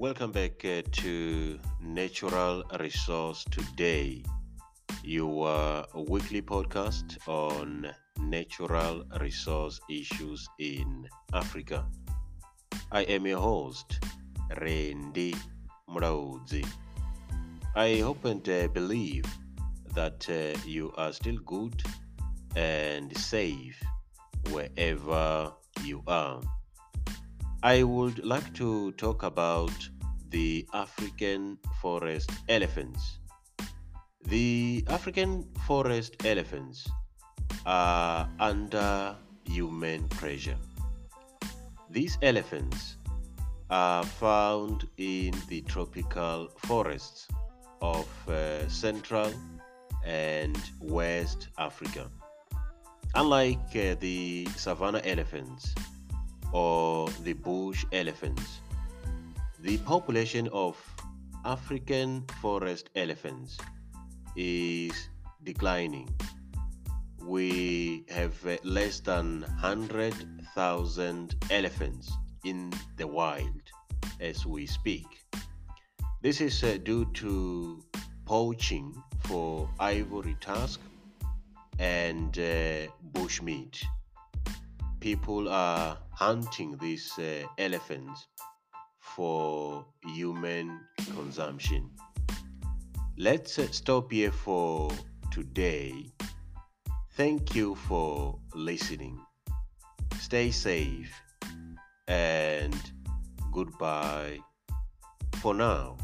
Welcome back uh, to Natural Resource Today, your weekly podcast on natural resource issues in Africa. I am your host, Randy Muraudzi. I hope and uh, believe that uh, you are still good and safe wherever you are. I would like to talk about the African forest elephants. The African forest elephants are under human pressure. These elephants are found in the tropical forests of uh, Central and West Africa. Unlike uh, the savanna elephants or the bush elephants, the population of African forest elephants is declining. We have uh, less than 100,000 elephants in the wild as we speak. This is uh, due to poaching for ivory tusk and uh, bushmeat. People are hunting these uh, elephants for human consumption. Let's uh, stop here for today. Thank you for listening. Stay safe and goodbye for now.